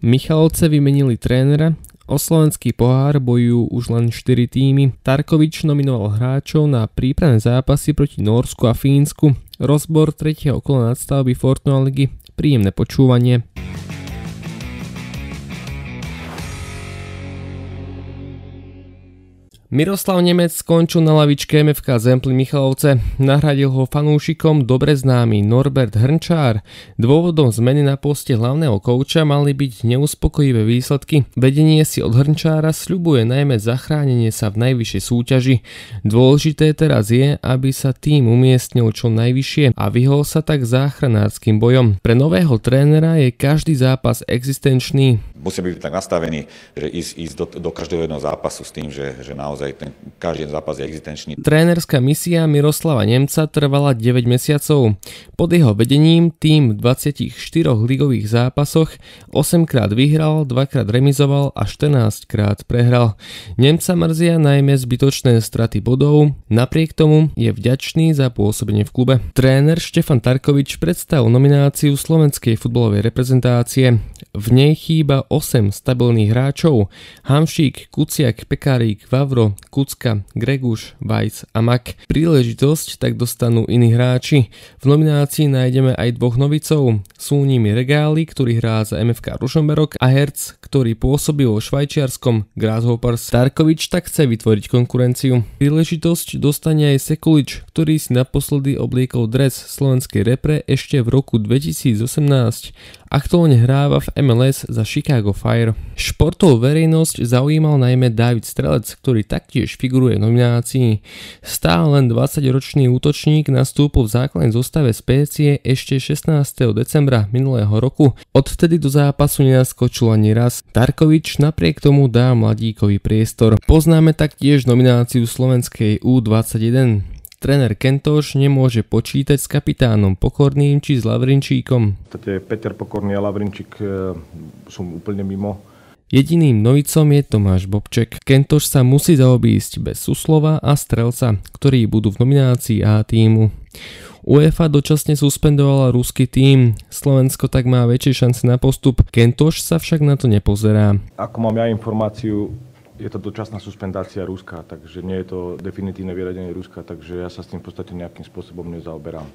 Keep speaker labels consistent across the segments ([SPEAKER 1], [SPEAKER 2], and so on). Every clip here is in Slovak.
[SPEAKER 1] Michalovce vymenili trénera, O slovenský pohár bojujú už len 4 týmy. Tarkovič nominoval hráčov na prípravné zápasy proti Norsku a Fínsku. Rozbor tretieho kola nadstavby Fortuna ligy. Príjemné počúvanie. Miroslav Nemec skončil na lavičke MFK Zempli Michalovce. Nahradil ho fanúšikom dobre známy Norbert Hrnčár. Dôvodom zmeny na poste hlavného kouča mali byť neuspokojivé výsledky. Vedenie si od Hrnčára sľubuje najmä zachránenie sa v najvyššej súťaži. Dôležité teraz je, aby sa tým umiestnil čo najvyššie a vyhol sa tak záchranárským bojom. Pre nového trénera je každý zápas existenčný.
[SPEAKER 2] Musí byť tak nastavený, že ísť, ísť do, do každého jedného zápasu s tým, že, že naozaj naozaj ten, každý zápas je existenčný.
[SPEAKER 1] Trénerská misia Miroslava Nemca trvala 9 mesiacov. Pod jeho vedením tým v 24 ligových zápasoch 8 krát vyhral, 2 krát remizoval a 14 krát prehral. Nemca mrzia najmä zbytočné straty bodov, napriek tomu je vďačný za pôsobenie v klube. Tréner Štefan Tarkovič predstavil nomináciu slovenskej futbalovej reprezentácie. V nej chýba 8 stabilných hráčov. Hamšík, Kuciak, Pekárik, Vavro, Kucka, Greguš, Vajc a Mak. Príležitosť tak dostanú iní hráči. V nominácii nájdeme aj dvoch novicov. Sú nimi Regály, ktorý hrá za MFK Rušomberok a Herc, ktorý pôsobil vo švajčiarskom Grasshoppers. Tarkovič tak chce vytvoriť konkurenciu. Príležitosť dostane aj Sekulič, ktorý si naposledy obliekol dres slovenskej repre ešte v roku 2018 Aktuálne hráva v MLS za Chicago Fire. Športovú verejnosť zaujímal najmä David Strelec, ktorý taktiež figuruje v nominácii. Stále len 20-ročný útočník nastúpil v základnej zostave spécie ešte 16. decembra minulého roku. Odvtedy do zápasu nenaskočil ani raz. Tarkovič napriek tomu dá mladíkový priestor. Poznáme taktiež nomináciu slovenskej U21. Tréner Kentoš nemôže počítať s kapitánom Pokorným či s Lavrinčíkom.
[SPEAKER 3] Peter Pokorný a Lavrinčík e, sú úplne mimo.
[SPEAKER 1] Jediným novicom je Tomáš Bobček. Kentoš sa musí zaobísť bez Suslova a Strelca, ktorí budú v nominácii A týmu. UEFA dočasne suspendovala ruský tím, Slovensko tak má väčšie šance na postup, Kentoš sa však na to nepozerá.
[SPEAKER 3] Ako mám ja informáciu, je to dočasná suspendácia Ruska, takže nie je to definitívne vyradenie Ruska, takže ja sa s tým v podstate nejakým spôsobom nezaoberám.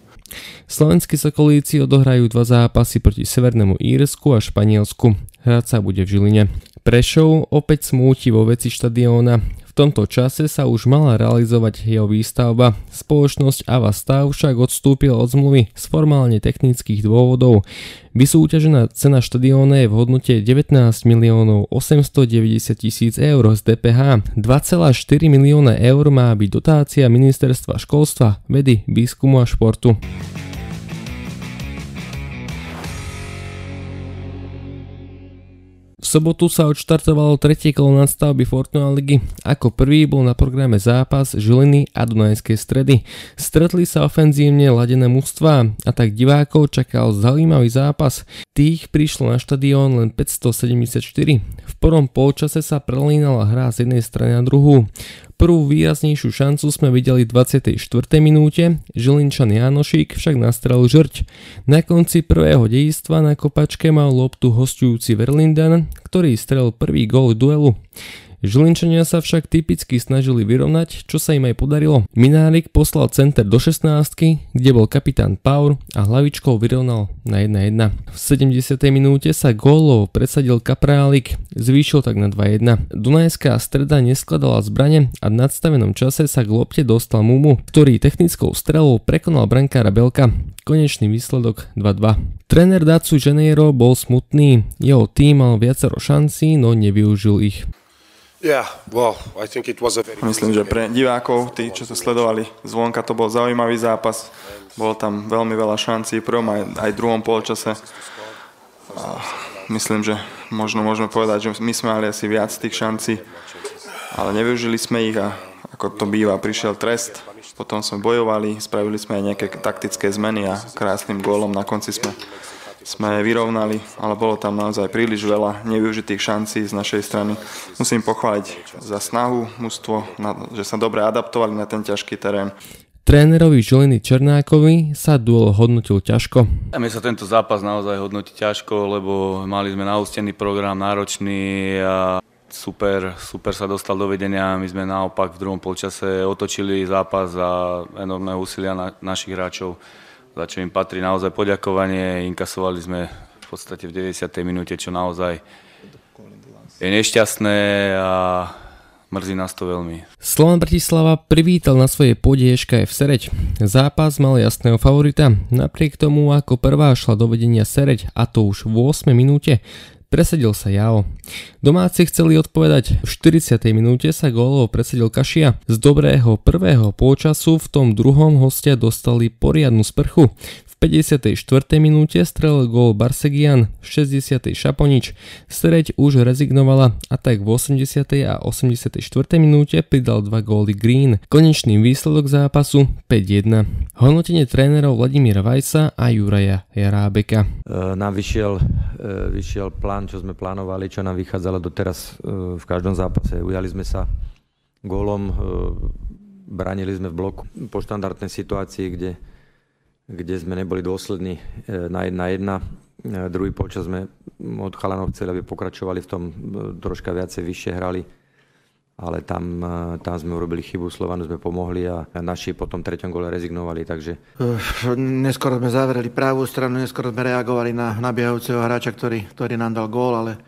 [SPEAKER 1] Slovenskí sokolíci odohrajú dva zápasy proti Severnému Írsku a Španielsku. Hrať sa bude v Žiline. Prešov opäť smúti vo veci štadióna tomto čase sa už mala realizovať jeho výstavba. Spoločnosť Avastáv však odstúpil od zmluvy z formálne technických dôvodov. Vysúťažená cena štadióna je v hodnote 19 miliónov 890 tisíc eur z DPH. 2,4 milióna eur má byť dotácia ministerstva školstva, vedy, výskumu a športu. Sobotu sa odštartovalo tretie kolo nadstavby Fortuna ligy. Ako prvý bol na programe zápas Žiliny a Dunajskej stredy. Stretli sa ofenzívne ladené mužstva a tak divákov čakal zaujímavý zápas. Tých prišlo na štadión len 574. Prvom polčase sa prelínala hra z jednej strany na druhú. Prvú výraznejšiu šancu sme videli v 24. minúte, Žilinčan Janošík však nastrelil žrť. Na konci prvého dejstva na kopačke mal loptu hostujúci Verlinden, ktorý strel prvý gól duelu. Žilinčania sa však typicky snažili vyrovnať, čo sa im aj podarilo. Minárik poslal center do 16, kde bol kapitán Paur a hlavičkou vyrovnal na 1-1. V 70. minúte sa gólov presadil Kaprálik, zvýšil tak na 2-1. Dunajská streda neskladala zbrane a v nadstavenom čase sa k lopte dostal Mumu, ktorý technickou strelou prekonal brankára Belka. Konečný výsledok 2-2. Tréner Dacu Janeiro bol smutný, jeho tým mal viacero šancí, no nevyužil ich.
[SPEAKER 4] Myslím, že pre divákov, tí, čo sa sledovali zvonka, to bol zaujímavý zápas. Bolo tam veľmi veľa šancí v prvom aj, aj druhom polčase. A myslím, že možno môžeme povedať, že my sme mali asi viac tých šancí, ale nevyužili sme ich a ako to býva, prišiel trest. Potom sme bojovali, spravili sme aj nejaké taktické zmeny a krásnym gólom na konci sme sme vyrovnali, ale bolo tam naozaj príliš veľa nevyužitých šancí z našej strany. Musím pochváliť za snahu mužstvo, že sa dobre adaptovali na ten ťažký terén.
[SPEAKER 1] Trénerovi Žiliny Černákovi sa duel hodnotil ťažko.
[SPEAKER 5] A mi sa tento zápas naozaj hodnotí ťažko, lebo mali sme naústený program, náročný a super, super sa dostal do vedenia. My sme naopak v druhom polčase otočili zápas a enormné úsilia na, našich hráčov, za čo im patrí naozaj poďakovanie. Inkasovali sme v podstate v 90. minúte, čo naozaj je nešťastné a Mrzí nás to veľmi.
[SPEAKER 1] Slovan Bratislava privítal na svojej pôde v Sereď. Zápas mal jasného favorita. Napriek tomu, ako prvá šla do vedenia Sereď, a to už v 8 minúte, presedil sa Jao. Domáci chceli odpovedať. V 40. minúte sa gólovo presedil Kašia. Z dobrého prvého pôčasu v tom druhom hostia dostali poriadnu sprchu. V 54. minúte strelil gól Barsegian, v 60. Šaponič, Sreď už rezignovala a tak v 80. a 84. minúte pridal dva góly Green. Konečný výsledok zápasu 5-1. Hodnotenie trénerov Vladimíra Vajsa a Juraja Jarábeka.
[SPEAKER 6] E, nám vyšiel, e, vyšiel plán, čo sme plánovali, čo nám vychádzalo doteraz e, v každom zápase. Ujali sme sa gólom, bránili sme v bloku po štandardnej situácii, kde kde sme neboli dôslední e, na jedna jedna. E, druhý počas sme od chalanov chceli, aby pokračovali v tom, e, troška viacej vyššie hrali, ale tam, tam sme urobili chybu, Slovanu sme pomohli a naši po tom treťom gole rezignovali, takže...
[SPEAKER 7] Neskôr sme zavreli pravú stranu, neskôr sme reagovali na nabiehajúceho hráča, ktorý, ktorý nám dal gól, ale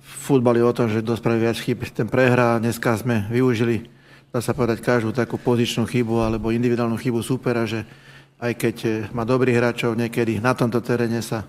[SPEAKER 7] futbal je o tom, že kto spraví viac chyb, ten prehrá. Dneska sme využili dá sa povedať, každú takú pozičnú chybu alebo individuálnu chybu supera, že aj keď eh, má dobrých hráčov, niekedy na tomto teréne sa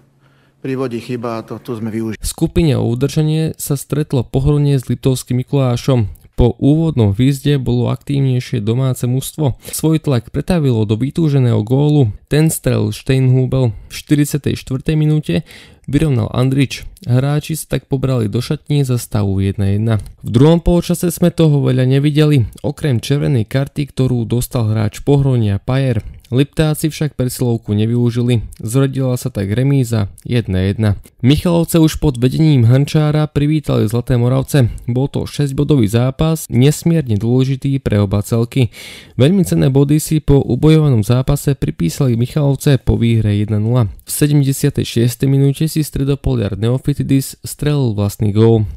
[SPEAKER 7] privodí chyba a to tu sme využili.
[SPEAKER 1] Skupine o udržanie sa stretlo pohornie s Litovským Mikulášom. Po úvodnom výzde bolo aktívnejšie domáce mužstvo. Svoj tlak pretavilo do vytúženého gólu. Ten strel Steinhubel v 44. minúte vyrovnal Andrič. Hráči sa tak pobrali do šatní za stavu 1-1. V druhom polčase sme toho veľa nevideli, okrem červenej karty, ktorú dostal hráč Pohronia Pajer. Liptáci však presilovku nevyužili, zrodila sa tak remíza 1-1. Michalovce už pod vedením Hančára privítali Zlaté Moravce. Bol to 6-bodový zápas, nesmierne dôležitý pre oba celky. Veľmi cenné body si po ubojovanom zápase pripísali Michalovce po výhre 1-0. V 76. minúte si stredopoliar Neofitidis strelil vlastný gól.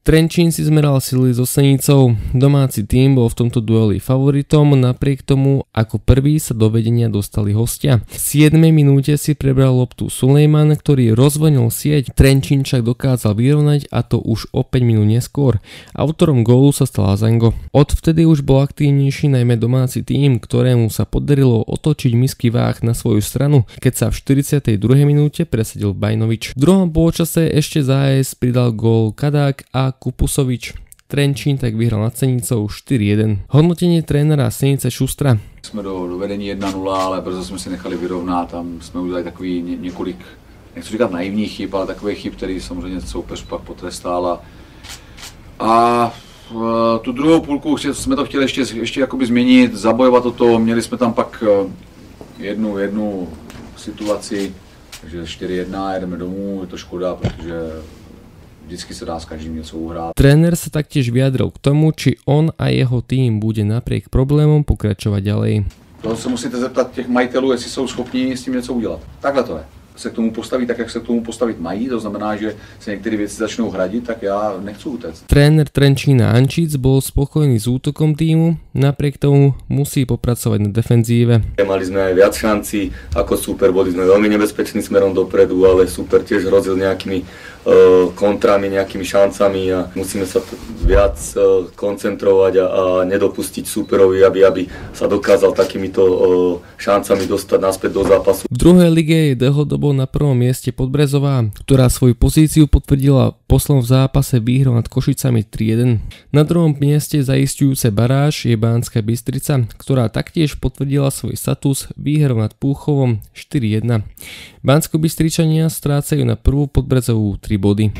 [SPEAKER 1] Trenčín si zmeral sily so Senicou, domáci tým bol v tomto dueli favoritom, napriek tomu ako prvý sa do vedenia dostali hostia. V 7 minúte si prebral loptu Sulejman, ktorý rozvonil sieť, Trenčín však dokázal vyrovnať a to už o 5 minút neskôr. Autorom gólu sa stal Azango. Odvtedy už bol aktívnejší najmä domáci tým, ktorému sa podarilo otočiť misky váh na svoju stranu, keď sa v 42. minúte presadil Bajnovič. V druhom pôčase ešte zájsť pridal gól Kadák a Kupusovič. Trenčín tak vyhral nad Senicou 4-1. Hodnotenie trénera Senice Šustra.
[SPEAKER 8] Jsme do, do vedení 1-0, ale brzo jsme si nechali vyrovnat. Tam jsme udělali takový ně, několik, nechci říkat naivních chyb, ale takových chyb, který samozřejmě soupeř pak potrestal. A, a tu druhou půlku jsme to chtěli ještě, ještě jakoby změnit, zabojovat o to. Měli jsme tam pak e, jednu, jednu situaci, takže 4-1, jedeme domů, je to škoda, protože vždycky sa dá s každým niečo uhrať.
[SPEAKER 1] Tréner sa taktiež vyjadril k tomu, či on a jeho tým bude napriek problémom pokračovať ďalej.
[SPEAKER 8] To se musíte zeptat těch majitelů, jestli jsou schopni s tím něco udělat. Takhle to je se k tomu postaví tak, jak se k tomu postavit mají, to znamená, že se některé věci začnou hradit, tak já nechci utéct.
[SPEAKER 1] Tréner Trenčína Ančic bol spokojný s útokom týmu, napriek tomu musí popracovať na defenzíve.
[SPEAKER 9] Mali sme aj viac šancí ako super, boli sme veľmi nebezpeční smerom dopredu, ale super tiež hrozil nejakými kontrami, nejakými šancami a musíme sa viac uh, koncentrovať a, a nedopustiť superovi, aby, aby sa dokázal takýmito uh, šancami dostať naspäť do zápasu.
[SPEAKER 1] V druhej lige je dlhodobo na prvom mieste Podbrezová, ktorá svoju pozíciu potvrdila poslom v zápase výhrou nad Košicami 3-1. Na druhom mieste zaistujúce baráž je Bánska Bystrica, ktorá taktiež potvrdila svoj status výhrou nad Púchovom 4-1. Bánsko Bystričania strácajú na prvú Podbrezovú 3 body.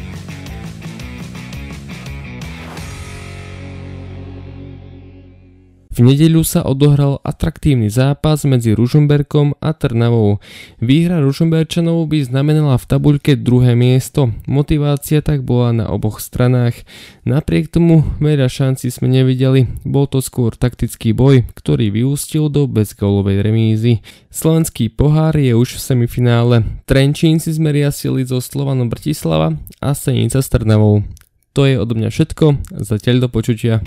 [SPEAKER 1] V nedeľu sa odohral atraktívny zápas medzi Ružomberkom a Trnavou. Výhra Ružomberčanov by znamenala v tabuľke druhé miesto. Motivácia tak bola na oboch stranách. Napriek tomu veľa šanci sme nevideli. Bol to skôr taktický boj, ktorý vyústil do bezgólovej remízy. Slovenský pohár je už v semifinále. Trenčínci zmeria sily so Slovanom Bratislava a Senica s Trnavou. To je odo mňa všetko, zatiaľ do počutia.